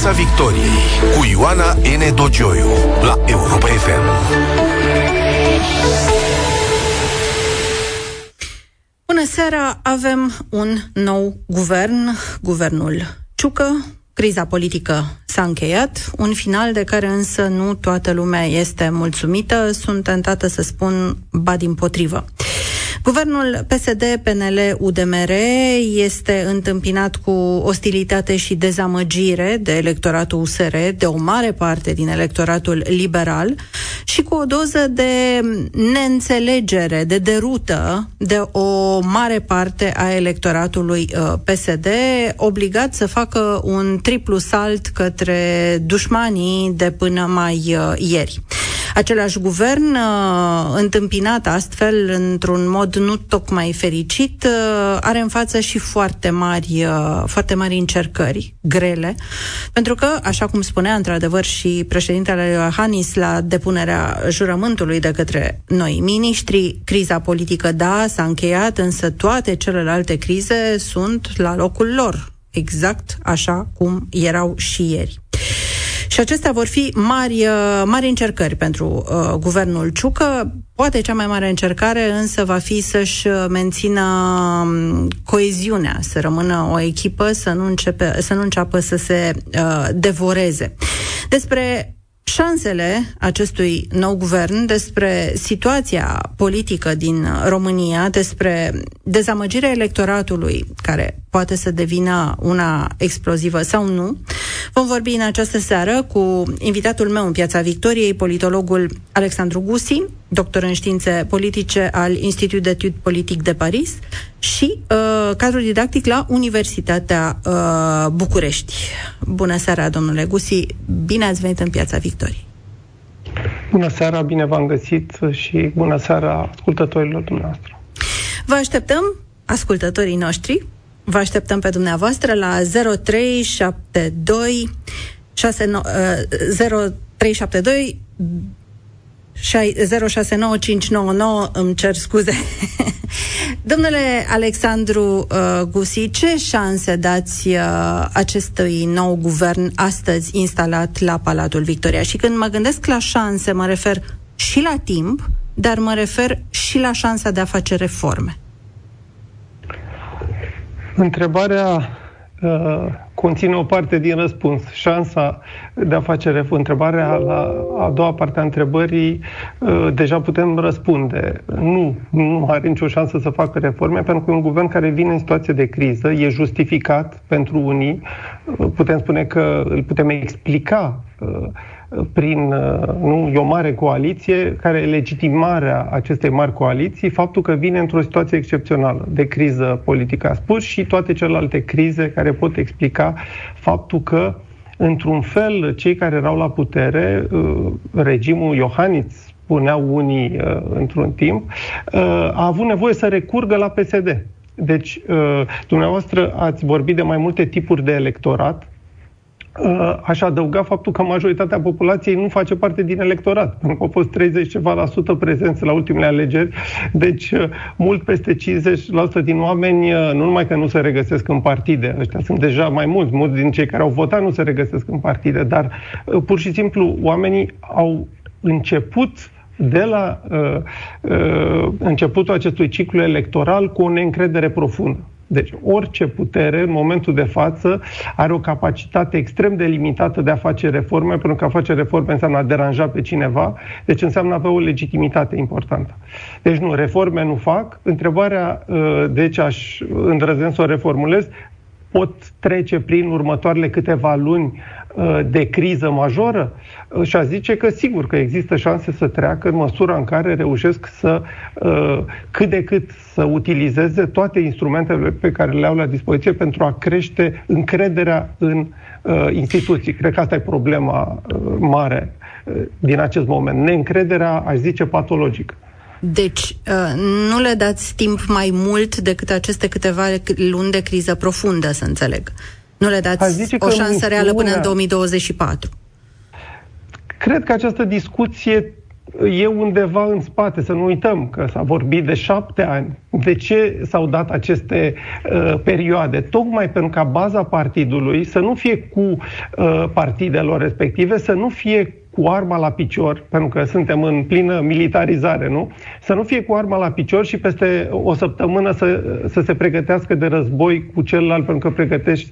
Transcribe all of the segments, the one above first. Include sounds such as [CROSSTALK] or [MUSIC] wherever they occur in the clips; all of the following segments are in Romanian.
Piața Victoriei cu Ioana N. Dogioiu la Europa FM. Bună seara! Avem un nou guvern, guvernul Ciucă. Criza politică s-a încheiat, un final de care însă nu toată lumea este mulțumită. Sunt tentată să spun ba din potrivă. Guvernul PSD-PNL-UDMR este întâmpinat cu ostilitate și dezamăgire de electoratul USR, de o mare parte din electoratul liberal și cu o doză de neînțelegere, de derută de o mare parte a electoratului uh, PSD, obligat să facă un triplu salt către dușmanii de până mai uh, ieri. Același guvern, uh, întâmpinat astfel într-un mod nu tocmai fericit, uh, are în față și foarte mari, uh, foarte mari încercări grele, pentru că, așa cum spunea într-adevăr și președintele Iohannis la depunerea jurământului de către noi miniștri, criza politică, da, s-a încheiat, însă toate celelalte crize sunt la locul lor, exact așa cum erau și ieri. Și acestea vor fi mari, uh, mari încercări pentru uh, guvernul Ciucă. Poate cea mai mare încercare însă va fi să-și uh, mențină um, coeziunea, să rămână o echipă, să nu, începe, să nu înceapă să se uh, devoreze. Despre șansele acestui nou guvern, despre situația politică din România, despre dezamăgirea electoratului, care poate să devină una explozivă sau nu. Vom vorbi în această seară cu invitatul meu în Piața Victoriei, politologul Alexandru Gusi, doctor în științe politice al Institut de Etudes Politic de Paris și uh, cadru didactic la Universitatea uh, București. Bună seara, domnule Gusi, bine ați venit în Piața Victoriei. Bună seara, bine v-am găsit și bună seara ascultătorilor dumneavoastră. Vă așteptăm, ascultătorii noștri, vă așteptăm pe dumneavoastră la 0372 0372 069599, îmi cer scuze. [LAUGHS] Domnule Alexandru uh, Gusi, ce șanse dați uh, acestui nou guvern astăzi instalat la Palatul Victoria? Și când mă gândesc la șanse, mă refer și la timp, dar mă refer și la șansa de a face reforme. Întrebarea uh, conține o parte din răspuns. Șansa de a face ref- întrebarea la a doua parte a întrebării uh, deja putem răspunde. Nu, nu are nicio șansă să facă reforme pentru că un guvern care vine în situație de criză e justificat pentru unii. Uh, putem spune că îl putem explica uh, prin nu, e o mare coaliție, care e legitimarea acestei mari coaliții, faptul că vine într-o situație excepțională de criză politică, a spus, și toate celelalte crize care pot explica faptul că într-un fel, cei care erau la putere, regimul Iohannis, spuneau unii într-un timp, a avut nevoie să recurgă la PSD. Deci, dumneavoastră ați vorbit de mai multe tipuri de electorat, Uh, aș adăuga faptul că majoritatea populației nu face parte din electorat, pentru că au fost 30 ceva la sută prezenți la ultimele alegeri, deci uh, mult peste 50% din oameni uh, nu numai că nu se regăsesc în partide, ăștia sunt deja mai mulți, mulți din cei care au votat nu se regăsesc în partide, dar pur și simplu oamenii au început de la uh, uh, începutul acestui ciclu electoral cu o neîncredere profundă. Deci orice putere în momentul de față are o capacitate extrem de limitată de a face reforme, pentru că a face reforme înseamnă a deranja pe cineva, deci înseamnă a avea o legitimitate importantă. Deci nu, reforme nu fac. Întrebarea, uh, deci aș îndrăznesc să o reformulez, pot trece prin următoarele câteva luni uh, de criză majoră? Uh, și a zice că sigur că există șanse să treacă în măsura în care reușesc să uh, cât de cât să utilizeze toate instrumentele pe care le au la dispoziție pentru a crește încrederea în instituții. Cred că asta e problema mare din acest moment. Neîncrederea, aș zice, patologică. Deci, uh, nu le dați timp mai mult decât aceste câteva luni de criză profundă, să înțeleg. Nu le dați o șansă reală până în 2024. Cred că această discuție e undeva în spate, să nu uităm că s-a vorbit de șapte ani. De ce s-au dat aceste uh, perioade? Tocmai pentru ca baza partidului să nu fie cu uh, partidelor respective, să nu fie cu arma la picior, pentru că suntem în plină militarizare, nu? Să nu fie cu arma la picior și peste o săptămână să, să se pregătească de război cu celălalt pentru că pregătești,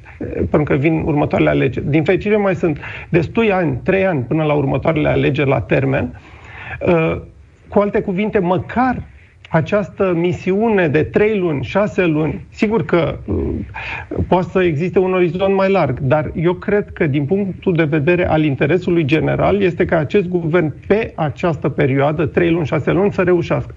pentru că vin următoarele alegeri. Din fericire mai sunt destui ani, trei ani până la următoarele alegeri la termen. Uh, cu alte cuvinte, măcar această misiune de trei luni, șase luni, sigur că uh, poate să existe un orizont mai larg, dar eu cred că din punctul de vedere al interesului general este ca acest guvern pe această perioadă, trei luni, șase luni, să reușească.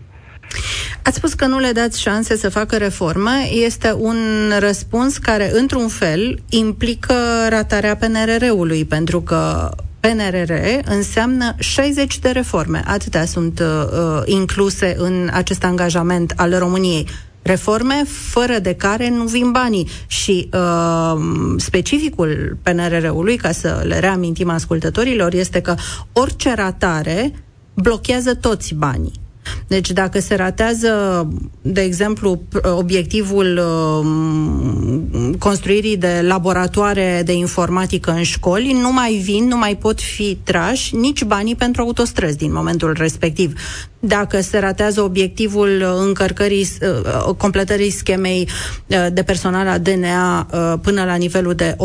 Ați spus că nu le dați șanse să facă reformă. Este un răspuns care, într-un fel, implică ratarea PNRR-ului, pentru că PNRR înseamnă 60 de reforme. Atâtea sunt uh, uh, incluse în acest angajament al României. Reforme fără de care nu vin banii. Și uh, specificul PNRR-ului, ca să le reamintim ascultătorilor, este că orice ratare blochează toți banii. Deci dacă se ratează, de exemplu, obiectivul um, construirii de laboratoare de informatică în școli, nu mai vin, nu mai pot fi trași nici banii pentru autostrăzi din momentul respectiv dacă se ratează obiectivul încărcării, uh, completării schemei uh, de personal a DNA uh, până la nivelul de 85%,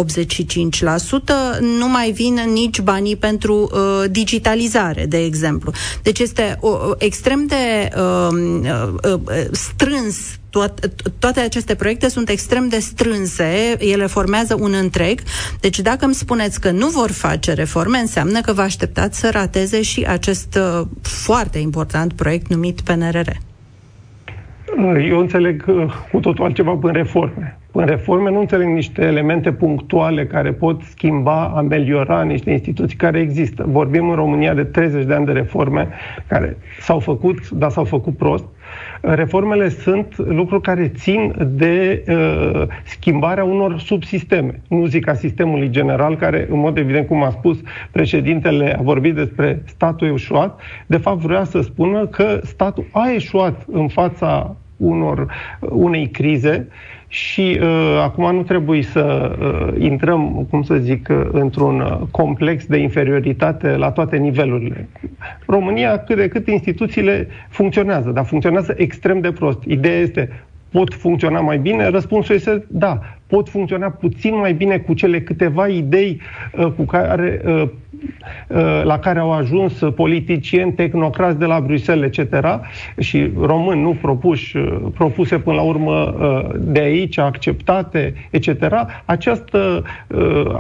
nu mai vin nici banii pentru digitalizare, de exemplu. Deci este extrem de um, strâns toate, toate aceste proiecte sunt extrem de strânse, ele formează un întreg. Deci dacă îmi spuneți că nu vor face reforme, înseamnă că vă așteptați să rateze și acest uh, foarte important proiect numit PNRR. Eu înțeleg uh, cu totul altceva în reforme. În reforme nu înțeleg niște elemente punctuale care pot schimba, ameliora niște instituții care există. Vorbim în România de 30 de ani de reforme care s-au făcut, dar s-au făcut prost reformele sunt lucruri care țin de uh, schimbarea unor subsisteme. Nu zic a sistemului general, care, în mod evident, cum a spus președintele, a vorbit despre statul eșuat. De fapt, vrea să spună că statul a eșuat în fața unor, unei crize și uh, acum nu trebuie să uh, intrăm, cum să zic, uh, într-un uh, complex de inferioritate la toate nivelurile. România, cât de cât instituțiile funcționează, dar funcționează extrem de prost. Ideea este, pot funcționa mai bine? Răspunsul este da. Pot funcționa puțin mai bine cu cele câteva idei uh, cu care uh, Uh, la care au ajuns politicieni, tehnocrați de la Bruxelles, etc. și români nu propuși, uh, propuse până la urmă uh, de aici, acceptate, etc. Această,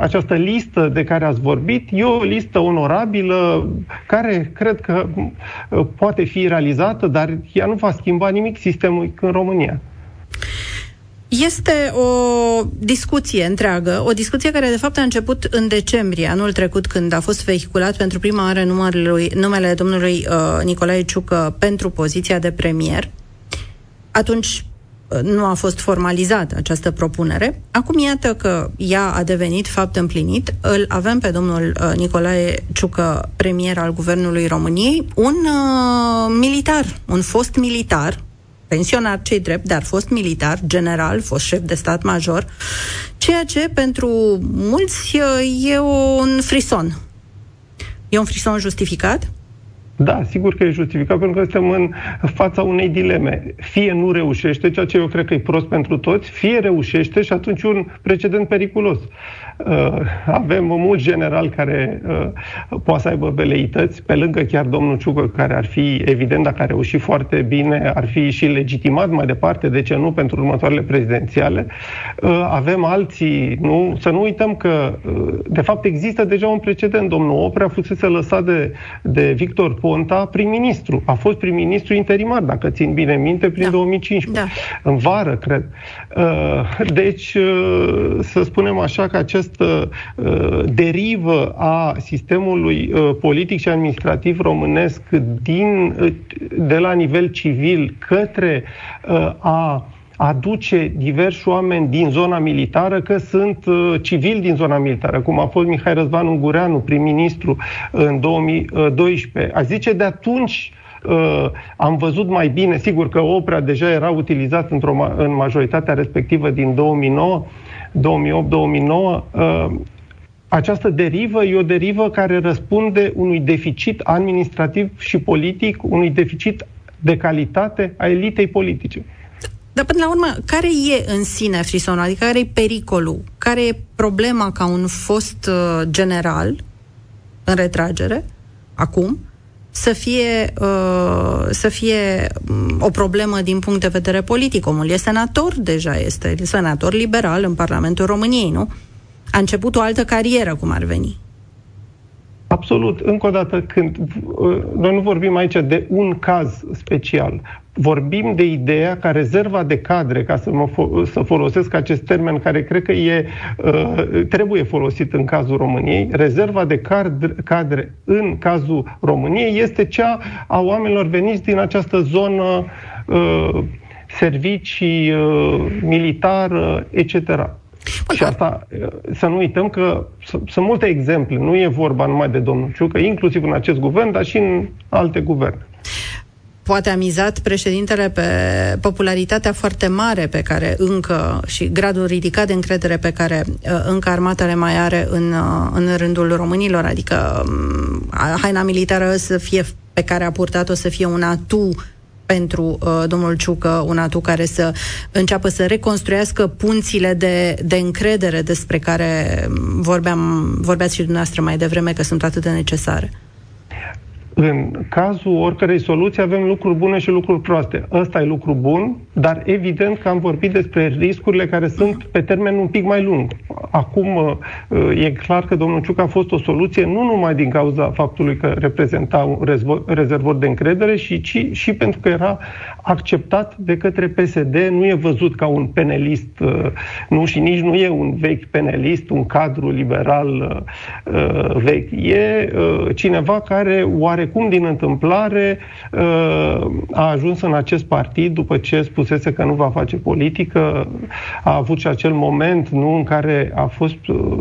această listă de care ați vorbit e o listă onorabilă care cred că poate fi realizată, dar ea nu va schimba nimic sistemul în România. Este o discuție întreagă, o discuție care de fapt a început în decembrie anul trecut când a fost vehiculat pentru prima oară numele, numele domnului uh, Nicolae Ciucă pentru poziția de premier. Atunci uh, nu a fost formalizată această propunere. Acum iată că ea a devenit fapt împlinit. Îl avem pe domnul uh, Nicolae Ciucă, premier al Guvernului României, un uh, militar, un fost militar, pensionar cei drept, dar fost militar, general, fost șef de stat major, ceea ce pentru mulți e un frison. E un frison justificat? Da, sigur că e justificat, pentru că suntem în fața unei dileme. Fie nu reușește, ceea ce eu cred că e prost pentru toți, fie reușește și atunci un precedent periculos. Uh, avem mulți generali care uh, poate să aibă veleități, pe lângă chiar domnul Ciucă, care ar fi, evident, dacă a reușit foarte bine, ar fi și legitimat mai departe, de ce nu, pentru următoarele prezidențiale. Uh, avem alții, nu? Să nu uităm că, de fapt, există deja un precedent. Domnul Oprea fusese lăsat de, de Victor Ponta prim-ministru. A fost prim-ministru interimar, dacă țin bine minte, prin da. 2015. Da. În vară, cred. Deci, să spunem așa că acest această uh, derivă a sistemului uh, politic și administrativ românesc din, uh, de la nivel civil către uh, a aduce diversi oameni din zona militară că sunt uh, civili din zona militară, cum a fost Mihai Răzvan Ungureanu, prim-ministru în 2012. A zice de atunci uh, am văzut mai bine, sigur că Oprea deja era utilizat într-o, în majoritatea respectivă din 2009, 2008-2009, uh, această derivă e o derivă care răspunde unui deficit administrativ și politic, unui deficit de calitate a elitei politice. Dar până la urmă, care e în sine frisonul? Adică care e pericolul? Care e problema ca un fost uh, general în retragere, acum, să fie, uh, să fie um, o problemă din punct de vedere politic. Omul e senator deja, este senator liberal în Parlamentul României, nu? A început o altă carieră, cum ar veni. Absolut. Încă o dată, când uh, noi nu vorbim aici de un caz special, vorbim de ideea ca rezerva de cadre, ca să, mă fo- să folosesc acest termen care cred că e, uh, trebuie folosit în cazul României, rezerva de cadre, cadre în cazul României este cea a oamenilor veniți din această zonă uh, servicii, uh, militar, etc. Bun, și asta, să nu uităm că sunt multe exemple. Nu e vorba numai de domnul Ciucă, inclusiv în acest guvern, dar și în alte guverne poate a mizat președintele pe popularitatea foarte mare pe care încă și gradul ridicat de încredere pe care uh, încă armata le mai are în, uh, în rândul românilor, adică um, haina militară să fie pe care a purtat-o să fie un atu pentru uh, domnul Ciucă, un atu care să înceapă să reconstruiască punțile de, de încredere despre care vorbeam, vorbeați și dumneavoastră mai devreme că sunt atât de necesare. În cazul oricărei soluții avem lucruri bune și lucruri proaste. Ăsta e lucru bun, dar evident că am vorbit despre riscurile care sunt pe termen un pic mai lung. Acum uh, e clar că domnul Ciuc a fost o soluție nu numai din cauza faptului că reprezenta un rezervor de încredere, ci și pentru că era acceptat de către PSD, nu e văzut ca un penelist, uh, nu și nici nu e un vechi penelist, un cadru liberal uh, vechi. E cineva care oare oarecum din întâmplare uh, a ajuns în acest partid după ce spusese că nu va face politică, a avut și acel moment nu în care a fost uh,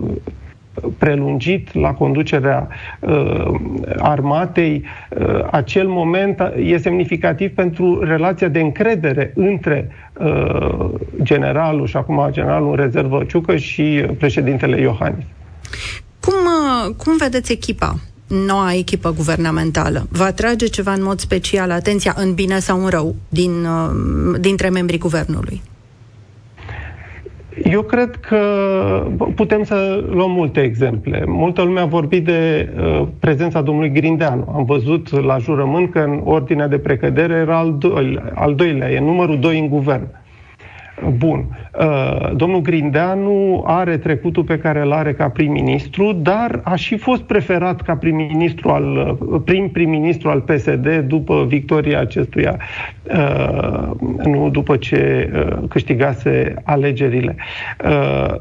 prelungit la conducerea uh, armatei, uh, acel moment e semnificativ pentru relația de încredere între uh, generalul și acum generalul în rezervă Ciucă și președintele Iohannis. Cum, uh, cum vedeți echipa noua echipă guvernamentală va trage ceva în mod special atenția în bine sau în rău din, uh, dintre membrii guvernului? Eu cred că putem să luăm multe exemple. Multă lume a vorbit de uh, prezența domnului Grindeanu. Am văzut la jurământ că în ordinea de precădere era al, doilea, al doilea, e numărul 2 în guvern. Bun. Uh, domnul Grindeanu are trecutul pe care îl are ca prim-ministru, dar a și fost preferat ca prim-ministru al, uh, prim prim-ministru al PSD după victoria acestuia, uh, nu după ce câștigase alegerile.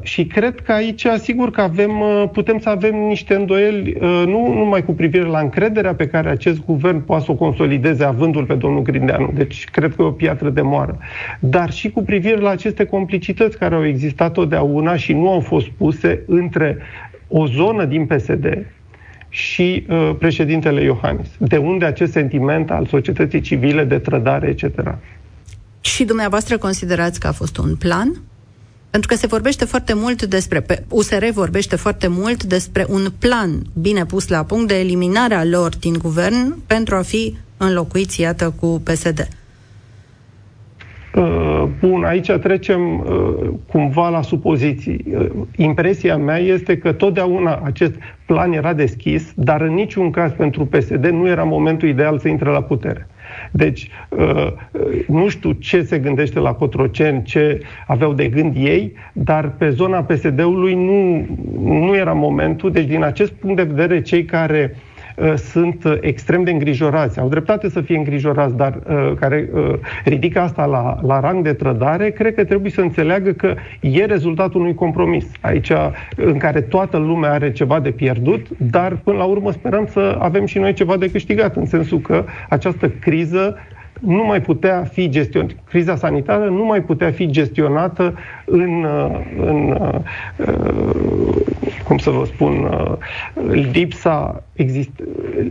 Și cred că aici, sigur că avem, putem să avem niște îndoieli, nu numai cu privire la încrederea pe care acest guvern poate să o consolideze avându-l pe domnul Grindeanu, deci cred că e o piatră de moară, dar și cu privire la aceste complicități care au existat totdeauna și nu au fost puse între o zonă din PSD și uh, președintele Iohannis. De unde acest sentiment al societății civile de trădare, etc. Și dumneavoastră considerați că a fost un plan? Pentru că se vorbește foarte mult despre, pe USR vorbește foarte mult despre un plan bine pus la punct de eliminarea lor din guvern pentru a fi înlocuiți, iată, cu PSD. Uh, bun, aici trecem uh, cumva la supoziții. Uh, impresia mea este că totdeauna acest plan era deschis, dar în niciun caz pentru PSD nu era momentul ideal să intre la putere. Deci, nu știu ce se gândește la Cotroceni, ce aveau de gând ei, dar pe zona PSD-ului nu, nu era momentul. Deci, din acest punct de vedere, cei care uh, Uh, sunt uh, extrem de îngrijorați, au dreptate să fie îngrijorați, dar uh, care ridică asta la, la rang de trădare, cred că trebuie să înțeleagă că e rezultatul unui compromis. Aici, în care toată lumea are ceva de pierdut, dar până la urmă sperăm să avem și noi ceva de câștigat, în sensul că această criză nu mai putea fi gestionată, criza sanitară nu mai putea fi gestionată în, în cum să vă spun, lipsa, exist,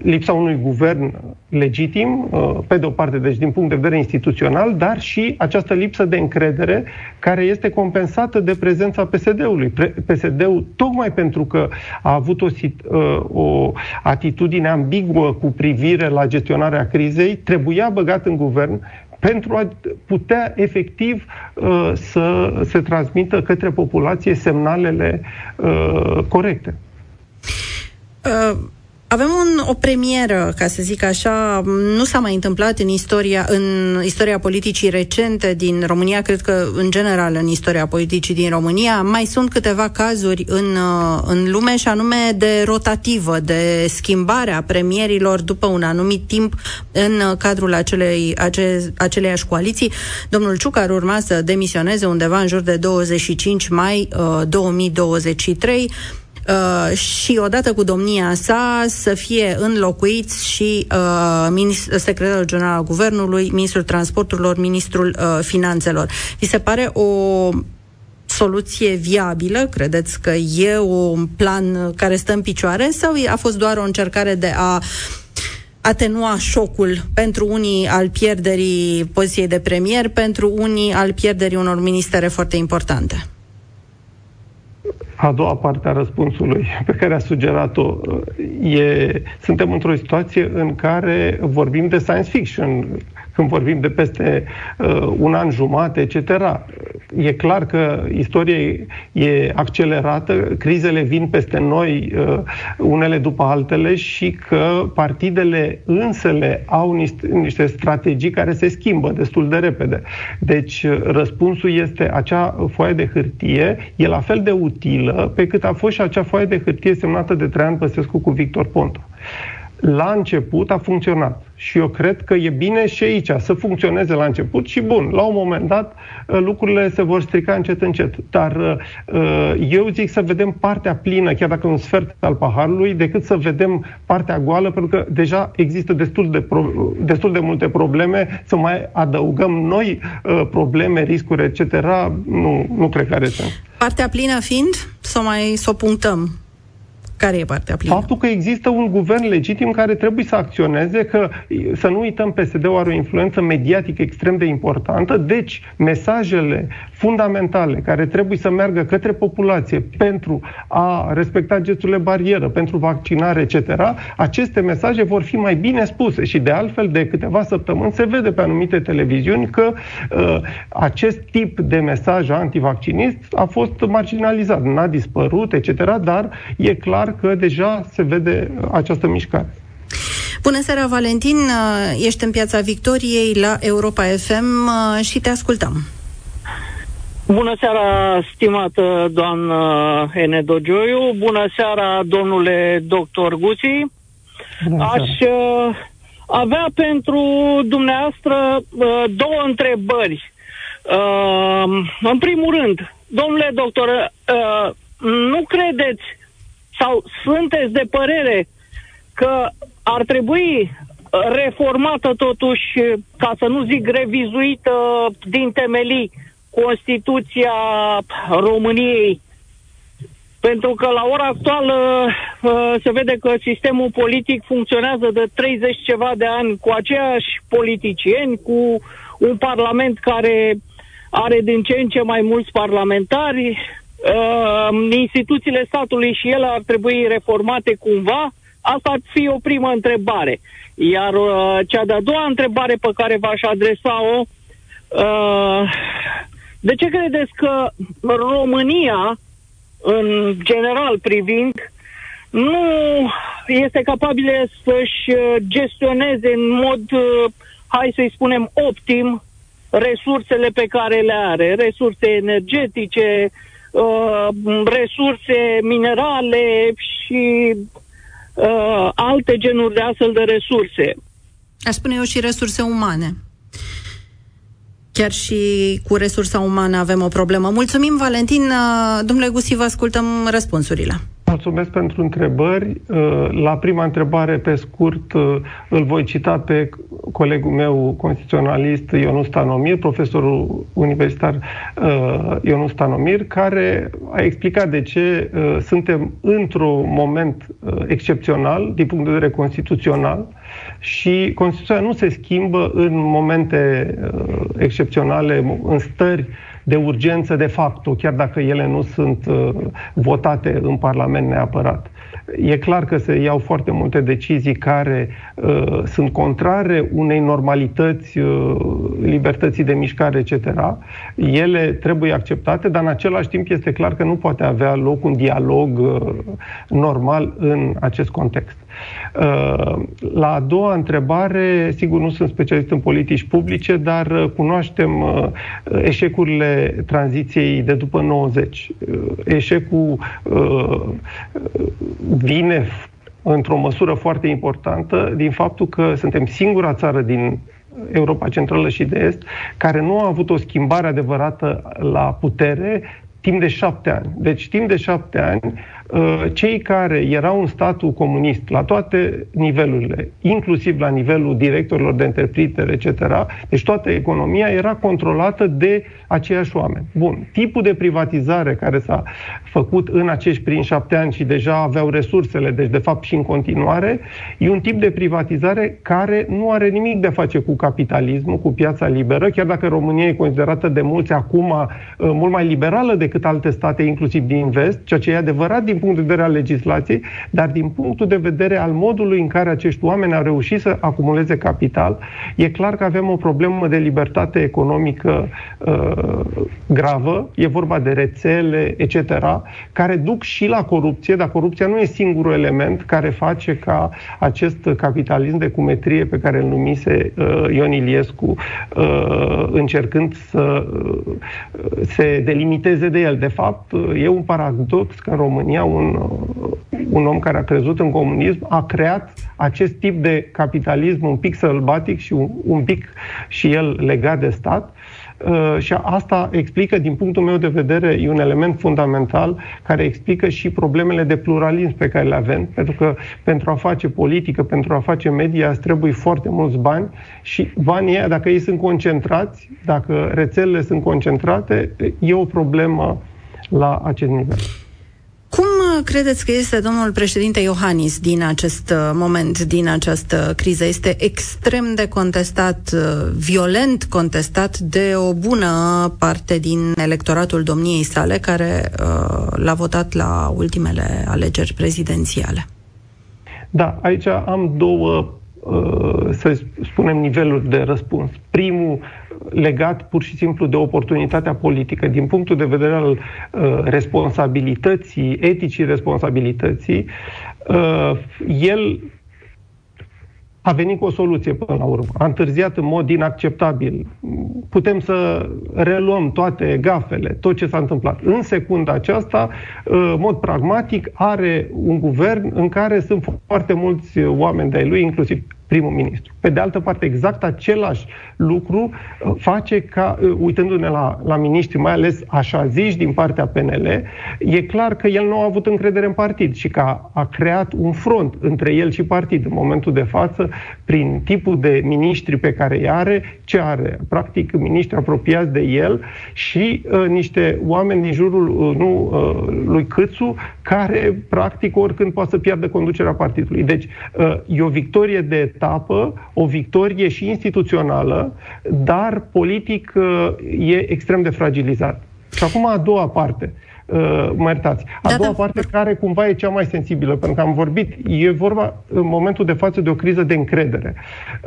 lipsa unui guvern legitim, pe de o parte, deci din punct de vedere instituțional, dar și această lipsă de încredere care este compensată de prezența PSD-ului. PSD-ul, tocmai pentru că a avut o, o atitudine ambiguă cu privire la gestionarea crizei, trebuia băgat în guvern pentru a putea efectiv uh, să se transmită către populație semnalele uh, corecte. Uh avem un, o premieră, ca să zic așa, nu s-a mai întâmplat în istoria, în istoria politicii recente din România, cred că în general în istoria politicii din România. Mai sunt câteva cazuri în, în lume și anume de rotativă, de schimbarea premierilor după un anumit timp în cadrul acelei, ace, aceleiași coaliții. Domnul Ciucar urma să demisioneze undeva în jur de 25 mai uh, 2023 Uh, și odată cu domnia sa să fie înlocuiți și uh, secretarul general al guvernului, ministrul transporturilor, ministrul uh, finanțelor. Vi se pare o soluție viabilă? Credeți că e un plan care stă în picioare sau a fost doar o încercare de a atenua șocul pentru unii al pierderii poziției de premier, pentru unii al pierderii unor ministere foarte importante? A doua parte a răspunsului pe care a sugerat-o. E, suntem într-o situație în care vorbim de science fiction când vorbim de peste uh, un an jumate, etc. E clar că istoria e accelerată, crizele vin peste noi uh, unele după altele și că partidele însele au niște, niște strategii care se schimbă destul de repede. Deci uh, răspunsul este acea foaie de hârtie, e la fel de utilă pe cât a fost și acea foaie de hârtie semnată de Traian Păsescu cu Victor Ponta la început a funcționat. Și eu cred că e bine și aici să funcționeze la început și bun, la un moment dat uh, lucrurile se vor strica încet încet. Dar uh, eu zic să vedem partea plină, chiar dacă un sfert al paharului, decât să vedem partea goală, pentru că deja există destul de, pro- destul de multe probleme, să mai adăugăm noi uh, probleme, riscuri, etc. Nu, nu cred că are sens. Partea plină fiind, să mai să o punctăm care e partea plină? Faptul că există un guvern legitim care trebuie să acționeze, că să nu uităm, PSD-ul are o influență mediatică extrem de importantă, deci mesajele fundamentale care trebuie să meargă către populație pentru a respecta gesturile barieră, pentru vaccinare, etc., aceste mesaje vor fi mai bine spuse și de altfel de câteva săptămâni se vede pe anumite televiziuni că uh, acest tip de mesaj antivaccinist a fost marginalizat, n-a dispărut, etc., dar e clar că deja se vede această mișcare. Bună seara, Valentin! Ești în Piața Victoriei la Europa FM și te ascultăm. Bună seara, stimată doamnă Enedo Gioiu. Bună seara, domnule doctor Guții. Aș uh, avea pentru dumneavoastră uh, două întrebări. Uh, în primul rând, domnule doctor, uh, nu credeți sau sunteți de părere că ar trebui reformată totuși, ca să nu zic revizuită din temelii, Constituția României? Pentru că la ora actuală uh, se vede că sistemul politic funcționează de 30 ceva de ani cu aceiași politicieni, cu un parlament care are din ce în ce mai mulți parlamentari, uh, instituțiile statului și ele ar trebui reformate cumva? Asta ar fi o primă întrebare. Iar uh, cea de-a doua întrebare pe care v-aș adresa-o, uh, de ce credeți că România, în general privind, nu este capabilă să-și uh, gestioneze în mod, uh, hai să-i spunem, optim resursele pe care le are, resurse energetice, uh, resurse minerale și uh, alte genuri de astfel de resurse. Aș spune eu și resurse umane. Chiar și cu resursa umană avem o problemă. Mulțumim, Valentin. Uh, domnule Gusi, vă ascultăm răspunsurile. Mulțumesc pentru întrebări. Uh, la prima întrebare, pe scurt, uh, îl voi cita pe colegul meu constituționalist Ionus Stanomir, profesorul universitar uh, Ionus Stanomir, care a explicat de ce suntem într-un moment excepțional din punct de vedere constituțional și Constituția nu se schimbă în momente excepționale, în stări de urgență de facto, chiar dacă ele nu sunt uh, votate în Parlament neapărat. E clar că se iau foarte multe decizii care uh, sunt contrare unei normalități, uh, libertății de mișcare, etc. Ele trebuie acceptate, dar în același timp este clar că nu poate avea loc un dialog uh, normal în acest context. Uh, la a doua întrebare, sigur nu sunt specialist în politici publice, dar uh, cunoaștem uh, eșecurile tranziției de după 90. Eșecul vine într-o măsură foarte importantă din faptul că suntem singura țară din Europa Centrală și de Est, care nu a avut o schimbare adevărată la putere timp de șapte ani. Deci, timp de șapte ani, uh, cei care erau în statul comunist la toate nivelurile, inclusiv la nivelul directorilor de întreprindere, etc., deci toată economia era controlată de aceiași oameni. Bun, tipul de privatizare care s-a făcut în acești prin șapte ani și deja aveau resursele, deci de fapt și în continuare, e un tip de privatizare care nu are nimic de a face cu capitalismul, cu piața liberă, chiar dacă România e considerată de mulți acum uh, mult mai liberală decât decât alte state, inclusiv din vest, ceea ce e adevărat din punct de vedere al legislației, dar din punctul de vedere al modului în care acești oameni au reușit să acumuleze capital, e clar că avem o problemă de libertate economică uh, gravă, e vorba de rețele, etc., care duc și la corupție, dar corupția nu e singurul element care face ca acest capitalism de cumetrie pe care îl numise uh, Ion Iliescu, uh, încercând să uh, se delimiteze de el. De fapt, e un paradox că în România un, un om care a crezut în comunism a creat acest tip de capitalism un pic sălbatic și un, un pic și el legat de stat, Uh, și asta explică, din punctul meu de vedere, e un element fundamental care explică și problemele de pluralism pe care le avem, pentru că pentru a face politică, pentru a face media, îți trebuie foarte mulți bani și banii ăia, dacă ei sunt concentrați, dacă rețelele sunt concentrate, e o problemă la acest nivel. Cum uh, credeți că este domnul președinte Iohannis din acest uh, moment, din această criză? Este extrem de contestat, uh, violent contestat de o bună parte din electoratul domniei sale care l-a votat la ultimele alegeri prezidențiale. Da, aici am două să spunem, niveluri de răspuns. Primul, legat pur și simplu de oportunitatea politică. Din punctul de vedere al uh, responsabilității, eticii responsabilității, uh, el a venit cu o soluție până la urmă. A întârziat în mod inacceptabil. Putem să reluăm toate gafele, tot ce s-a întâmplat. În secunda aceasta, în uh, mod pragmatic, are un guvern în care sunt foarte mulți oameni de-ai lui, inclusiv primul ministru. Pe de altă parte, exact același lucru uh, face ca, uh, uitându-ne la, la miniștri, mai ales așa zici din partea PNL, e clar că el nu a avut încredere în partid și că a, a creat un front între el și partid. În momentul de față, prin tipul de miniștri pe care îi are, ce are? Practic, miniștri apropiați de el și uh, niște oameni din jurul uh, nu, uh, lui Câțu, care, practic, oricând poate să piardă conducerea partidului. Deci, uh, e o victorie de etapă, o victorie și instituțională, dar politic uh, e extrem de fragilizat. Și acum a doua parte. Uh, mă iertați. A da, doua da. parte care cumva e cea mai sensibilă, pentru că am vorbit, e vorba în momentul de față de o criză de încredere.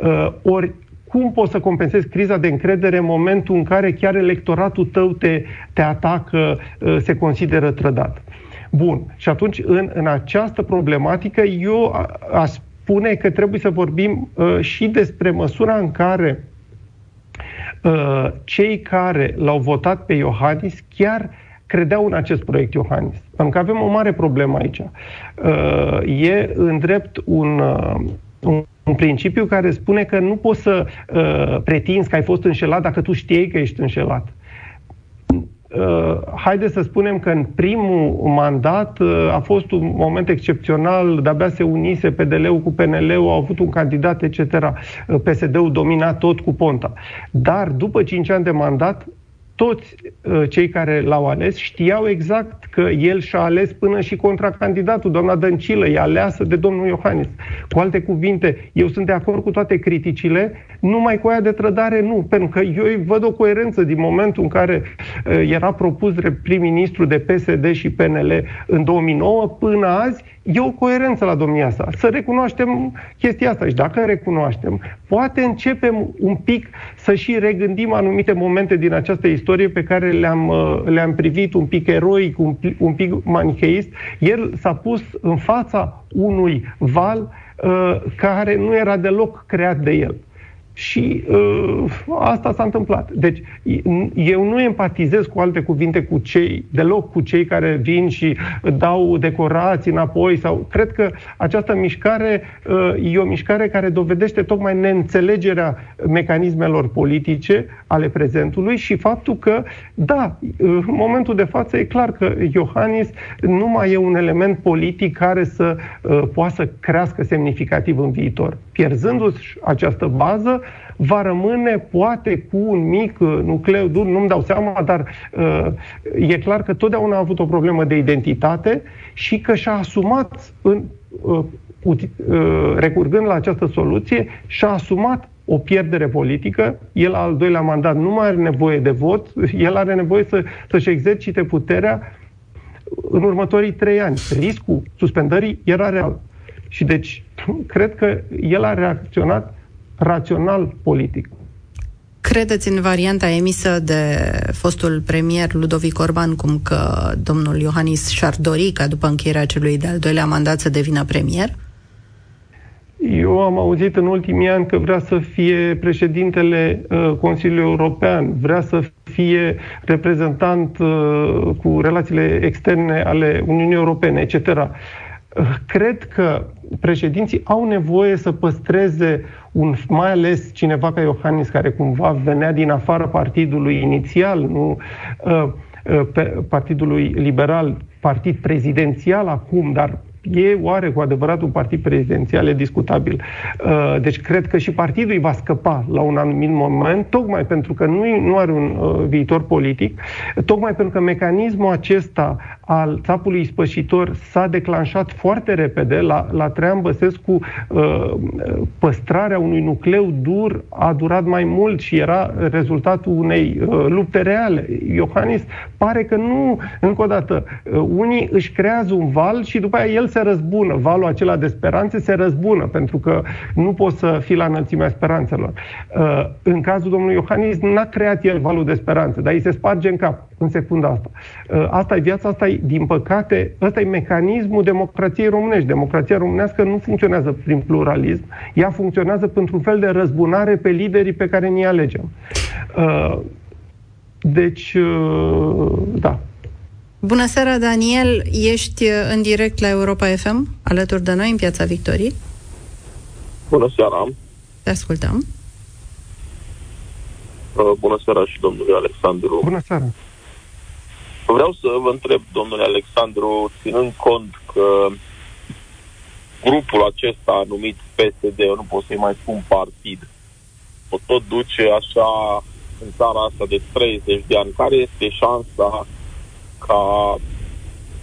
Uh, ori cum poți să compensezi criza de încredere în momentul în care chiar electoratul tău te, te atacă, se consideră trădat? Bun. Și atunci, în, în această problematică, eu aș spune că trebuie să vorbim uh, și despre măsura în care uh, cei care l-au votat pe Iohannis chiar credeau în acest proiect Iohannis. Pentru că avem o mare problemă aici. Uh, e în drept un, uh, un un principiu care spune că nu poți să uh, pretinzi că ai fost înșelat dacă tu știi că ești înșelat Uh, haideți să spunem că în primul mandat uh, a fost un moment excepțional, de-abia se unise PDL-ul cu PNL-ul, au avut un candidat, etc. Uh, PSD-ul domina tot cu Ponta. Dar după 5 ani de mandat, toți uh, cei care l-au ales știau exact că el și-a ales până și contracandidatul, doamna Dăncilă, e aleasă de domnul Iohannis. Cu alte cuvinte, eu sunt de acord cu toate criticile, numai cu aia de trădare nu, pentru că eu văd o coerență din momentul în care uh, era propus prim-ministru de PSD și PNL în 2009 până azi, e o coerență la domnia sa. Să recunoaștem chestia asta și dacă recunoaștem, poate începem un pic să și regândim anumite momente din această istorie pe care le-am, uh, le-am privit un pic eroic, un, un pic manicheist. El s-a pus în fața unui val uh, care nu era deloc creat de el. Și uh, asta s-a întâmplat. Deci, eu nu empatizez cu alte cuvinte cu cei, deloc cu cei care vin și dau decorații înapoi. sau Cred că această mișcare uh, e o mișcare care dovedește tocmai neînțelegerea mecanismelor politice ale prezentului și faptul că, da, în momentul de față e clar că Iohannis nu mai e un element politic care să uh, poată să crească semnificativ în viitor. Pierzându-și această bază, va rămâne poate cu un mic uh, nucleu dur, nu-mi dau seama, dar uh, e clar că totdeauna a avut o problemă de identitate și că și-a asumat, în, uh, uh, recurgând la această soluție, și-a asumat o pierdere politică, el al doilea mandat nu mai are nevoie de vot, el are nevoie să, să-și exercite puterea în următorii trei ani. Riscul suspendării era real. Și deci, cred că el a reacționat rațional politic. Credeți în varianta emisă de fostul premier Ludovic Orban cum că domnul Iohannis și-ar dori ca după încheierea celui de-al doilea mandat să devină premier? Eu am auzit în ultimii ani că vrea să fie președintele uh, Consiliului European, vrea să fie reprezentant uh, cu relațiile externe ale Uniunii Europene, etc. Uh, cred că președinții au nevoie să păstreze un, mai ales cineva ca Iohannis, care cumva venea din afara partidului inițial, nu uh, uh, pe partidului liberal, partid prezidențial acum, dar e oare cu adevărat un partid prezidențial? E discutabil. Uh, deci cred că și partidul îi va scăpa la un anumit moment, tocmai pentru că nu, nu are un uh, viitor politic, tocmai pentru că mecanismul acesta al țapului spășitor s-a declanșat foarte repede la, la Traian Băsescu uh, păstrarea unui nucleu dur a durat mai mult și era rezultatul unei lupte reale. Iohannis pare că nu, încă o dată, unii își creează un val și după aia el se răzbună, valul acela de speranțe se răzbună, pentru că nu poți să fii la înălțimea speranțelor. Uh, în cazul domnului Iohannis, n-a creat el valul de speranțe, dar îi se sparge în cap în secunda asta. Uh, asta e viața, asta e, din păcate, ăsta e mecanismul democrației românești. Democrația românească nu funcționează prin pluralism, ea funcționează pentru un fel de răzbunare pe liderii pe care ni alegem. Uh, deci, da, Bună seara, Daniel! Ești uh, în direct la Europa FM, alături de noi în Piața Victoriei. Bună seara! Te ascultăm. Uh, bună seara și domnului Alexandru. Bună seara! Vreau să vă întreb, domnule Alexandru, ținând cont că grupul acesta numit PSD, eu nu pot să-i mai spun partid, o tot duce așa în țara asta de 30 de ani. Care este șansa ca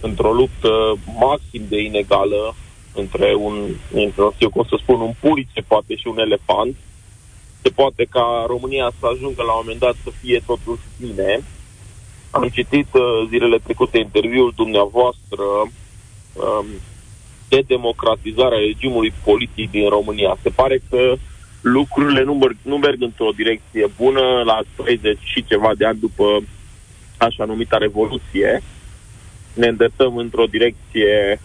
într-o luptă maxim de inegală între un, nu știu cum să spun, un purițe poate și un elefant, se poate ca România să ajungă la un moment dat să fie totuși bine. Am citit uh, zilele trecute interviul dumneavoastră um, de democratizarea regimului politic din România. Se pare că lucrurile nu merg, nu merg într-o direcție bună la 30 și ceva de ani după așa numita revoluție, ne îndreptăm într-o direcție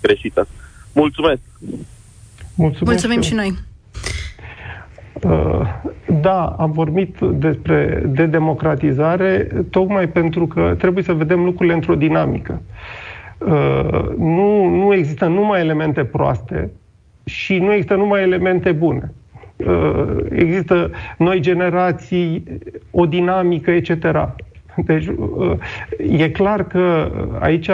greșită. Mulțumesc! Mulțumesc Mulțumim și noi! Uh, da, am vorbit despre de democratizare tocmai pentru că trebuie să vedem lucrurile într-o dinamică. Uh, nu, nu există numai elemente proaste și nu există numai elemente bune. Uh, există noi generații, o dinamică, etc. Deci uh, e clar că aici,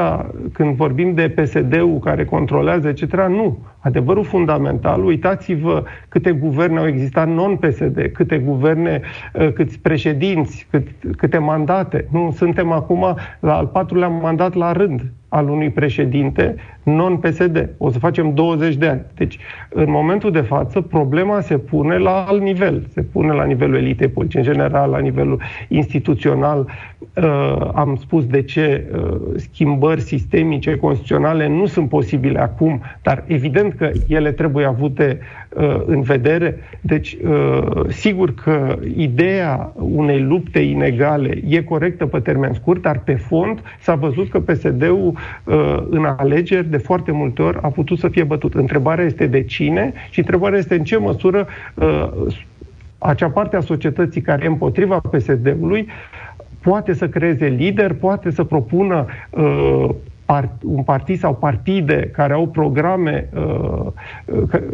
când vorbim de PSD-ul care controlează, etc., nu. Adevărul fundamental, uitați-vă câte guverne au existat non-PSD, câte guverne, uh, câți președinți, cât, câte mandate. Nu, suntem acum la al patrulea mandat la rând al unui președinte non-PSD. O să facem 20 de ani. Deci, în momentul de față, problema se pune la alt nivel. Se pune la nivelul elitei politice, în general, la nivelul instituțional. Uh, am spus de ce uh, schimbări sistemice, constituționale nu sunt posibile acum, dar evident că ele trebuie avute uh, în vedere. Deci, uh, sigur că ideea unei lupte inegale e corectă pe termen scurt, dar pe fond s-a văzut că PSD-ul uh, în alegeri de foarte multe ori a putut să fie bătut. Întrebarea este de cine și întrebarea este în ce măsură uh, acea parte a societății care e împotriva PSD-ului poate să creeze lider, poate să propună uh, part, un partid sau partide care au programe uh,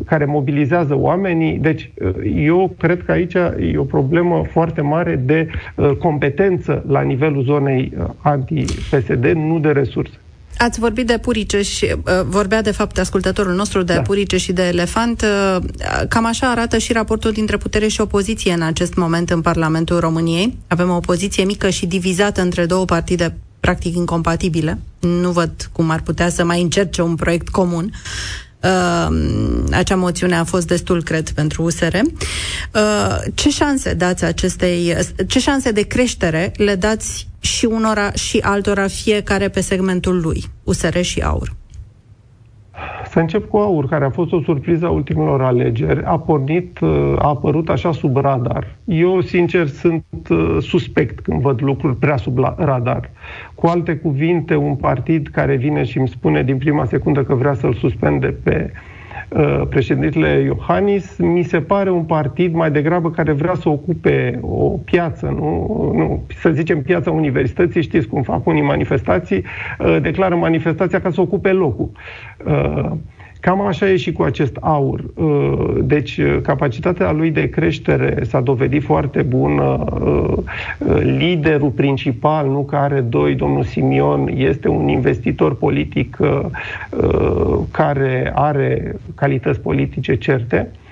care mobilizează oamenii. Deci, uh, eu cred că aici e o problemă foarte mare de uh, competență la nivelul zonei uh, anti-PSD, nu de resurse. Ați vorbit de purice și uh, vorbea de fapt ascultătorul nostru de da. purice și de elefant. Uh, cam așa arată și raportul dintre putere și opoziție în acest moment în Parlamentul României. Avem o opoziție mică și divizată între două partide practic incompatibile. Nu văd cum ar putea să mai încerce un proiect comun. Uh, acea moțiune a fost destul, cred, pentru USR. Uh, ce șanse dați acestei, ce șanse de creștere le dați și unora și altora, fiecare pe segmentul lui, USR și AUR? Să încep cu AUR, care a fost o surpriză a ultimelor alegeri. A pornit, a apărut așa sub radar. Eu, sincer, sunt uh, suspect când văd lucruri prea sub radar. Cu alte cuvinte, un partid care vine și îmi spune din prima secundă că vrea să-l suspende pe uh, Uh, președintele Iohannis, mi se pare un partid mai degrabă care vrea să ocupe o piață, nu, nu să zicem piața universității, știți cum fac unii manifestații, uh, declară manifestația ca să ocupe locul. Uh, Cam așa e și cu acest aur. Uh, deci, uh, capacitatea lui de creștere s-a dovedit foarte bună. Uh, liderul principal, nu care doi, domnul Simion, este un investitor politic care are calități politice certe uh,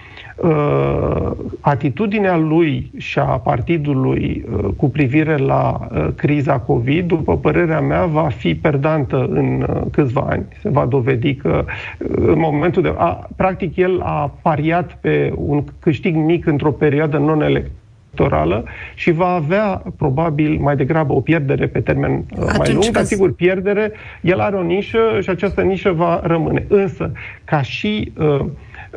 atitudinea lui și a partidului uh, cu privire la uh, criza COVID, după părerea mea, va fi perdantă în uh, câțiva ani. Se va dovedi că uh, în momentul de... A, practic, el a pariat pe un câștig mic într-o perioadă non-electorală și va avea probabil mai degrabă o pierdere pe termen uh, Atunci mai lung, dar sigur pierdere, el are o nișă și această nișă va rămâne. Însă, ca și uh,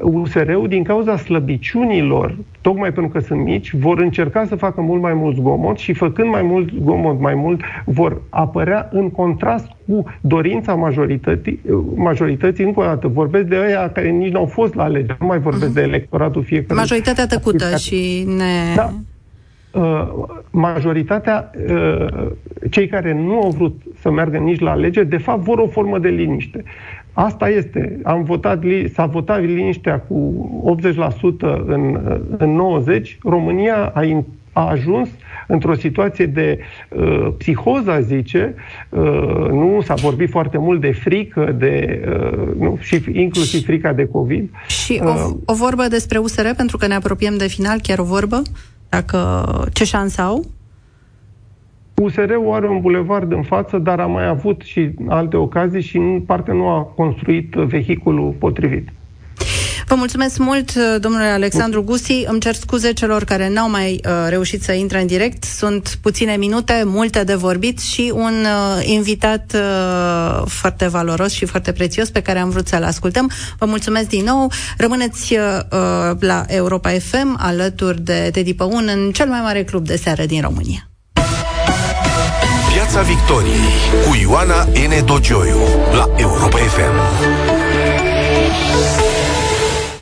USR-ul, din cauza slăbiciunilor, tocmai pentru că sunt mici, vor încerca să facă mult mai mult zgomot și făcând mai mult zgomot, mai mult, vor apărea în contrast cu dorința majorității, majorității încă o dată, vorbesc de aia care nici n-au fost la alegeri, nu mai vorbesc uh-huh. de electoratul fiecare. Majoritatea tăcută și ne... Da. Uh, majoritatea, uh, cei care nu au vrut să meargă nici la alegeri, de fapt vor o formă de liniște. Asta este. Am votat, s-a votat liniștea cu 80% în, în 90. România a, a ajuns într-o situație de uh, psihoză, zice. Uh, nu s-a vorbit foarte mult de frică, de, uh, nu, și inclusiv frica de COVID. Și uh, o, o vorbă despre USR, pentru că ne apropiem de final, chiar o vorbă? Dacă ce șanse au? USR-ul are un bulevard în față, dar a mai avut și alte ocazii și în parte nu a construit vehiculul potrivit. Vă mulțumesc mult, domnule Alexandru Gusi. Îmi cer scuze celor care n-au mai uh, reușit să intre în direct. Sunt puține minute, multe de vorbit și un uh, invitat uh, foarte valoros și foarte prețios pe care am vrut să-l ascultăm. Vă mulțumesc din nou. Rămâneți uh, la Europa FM alături de Teddy Păun în cel mai mare club de seară din România. Piața Victoriei cu Ioana N. Dogioiu la Europa FM.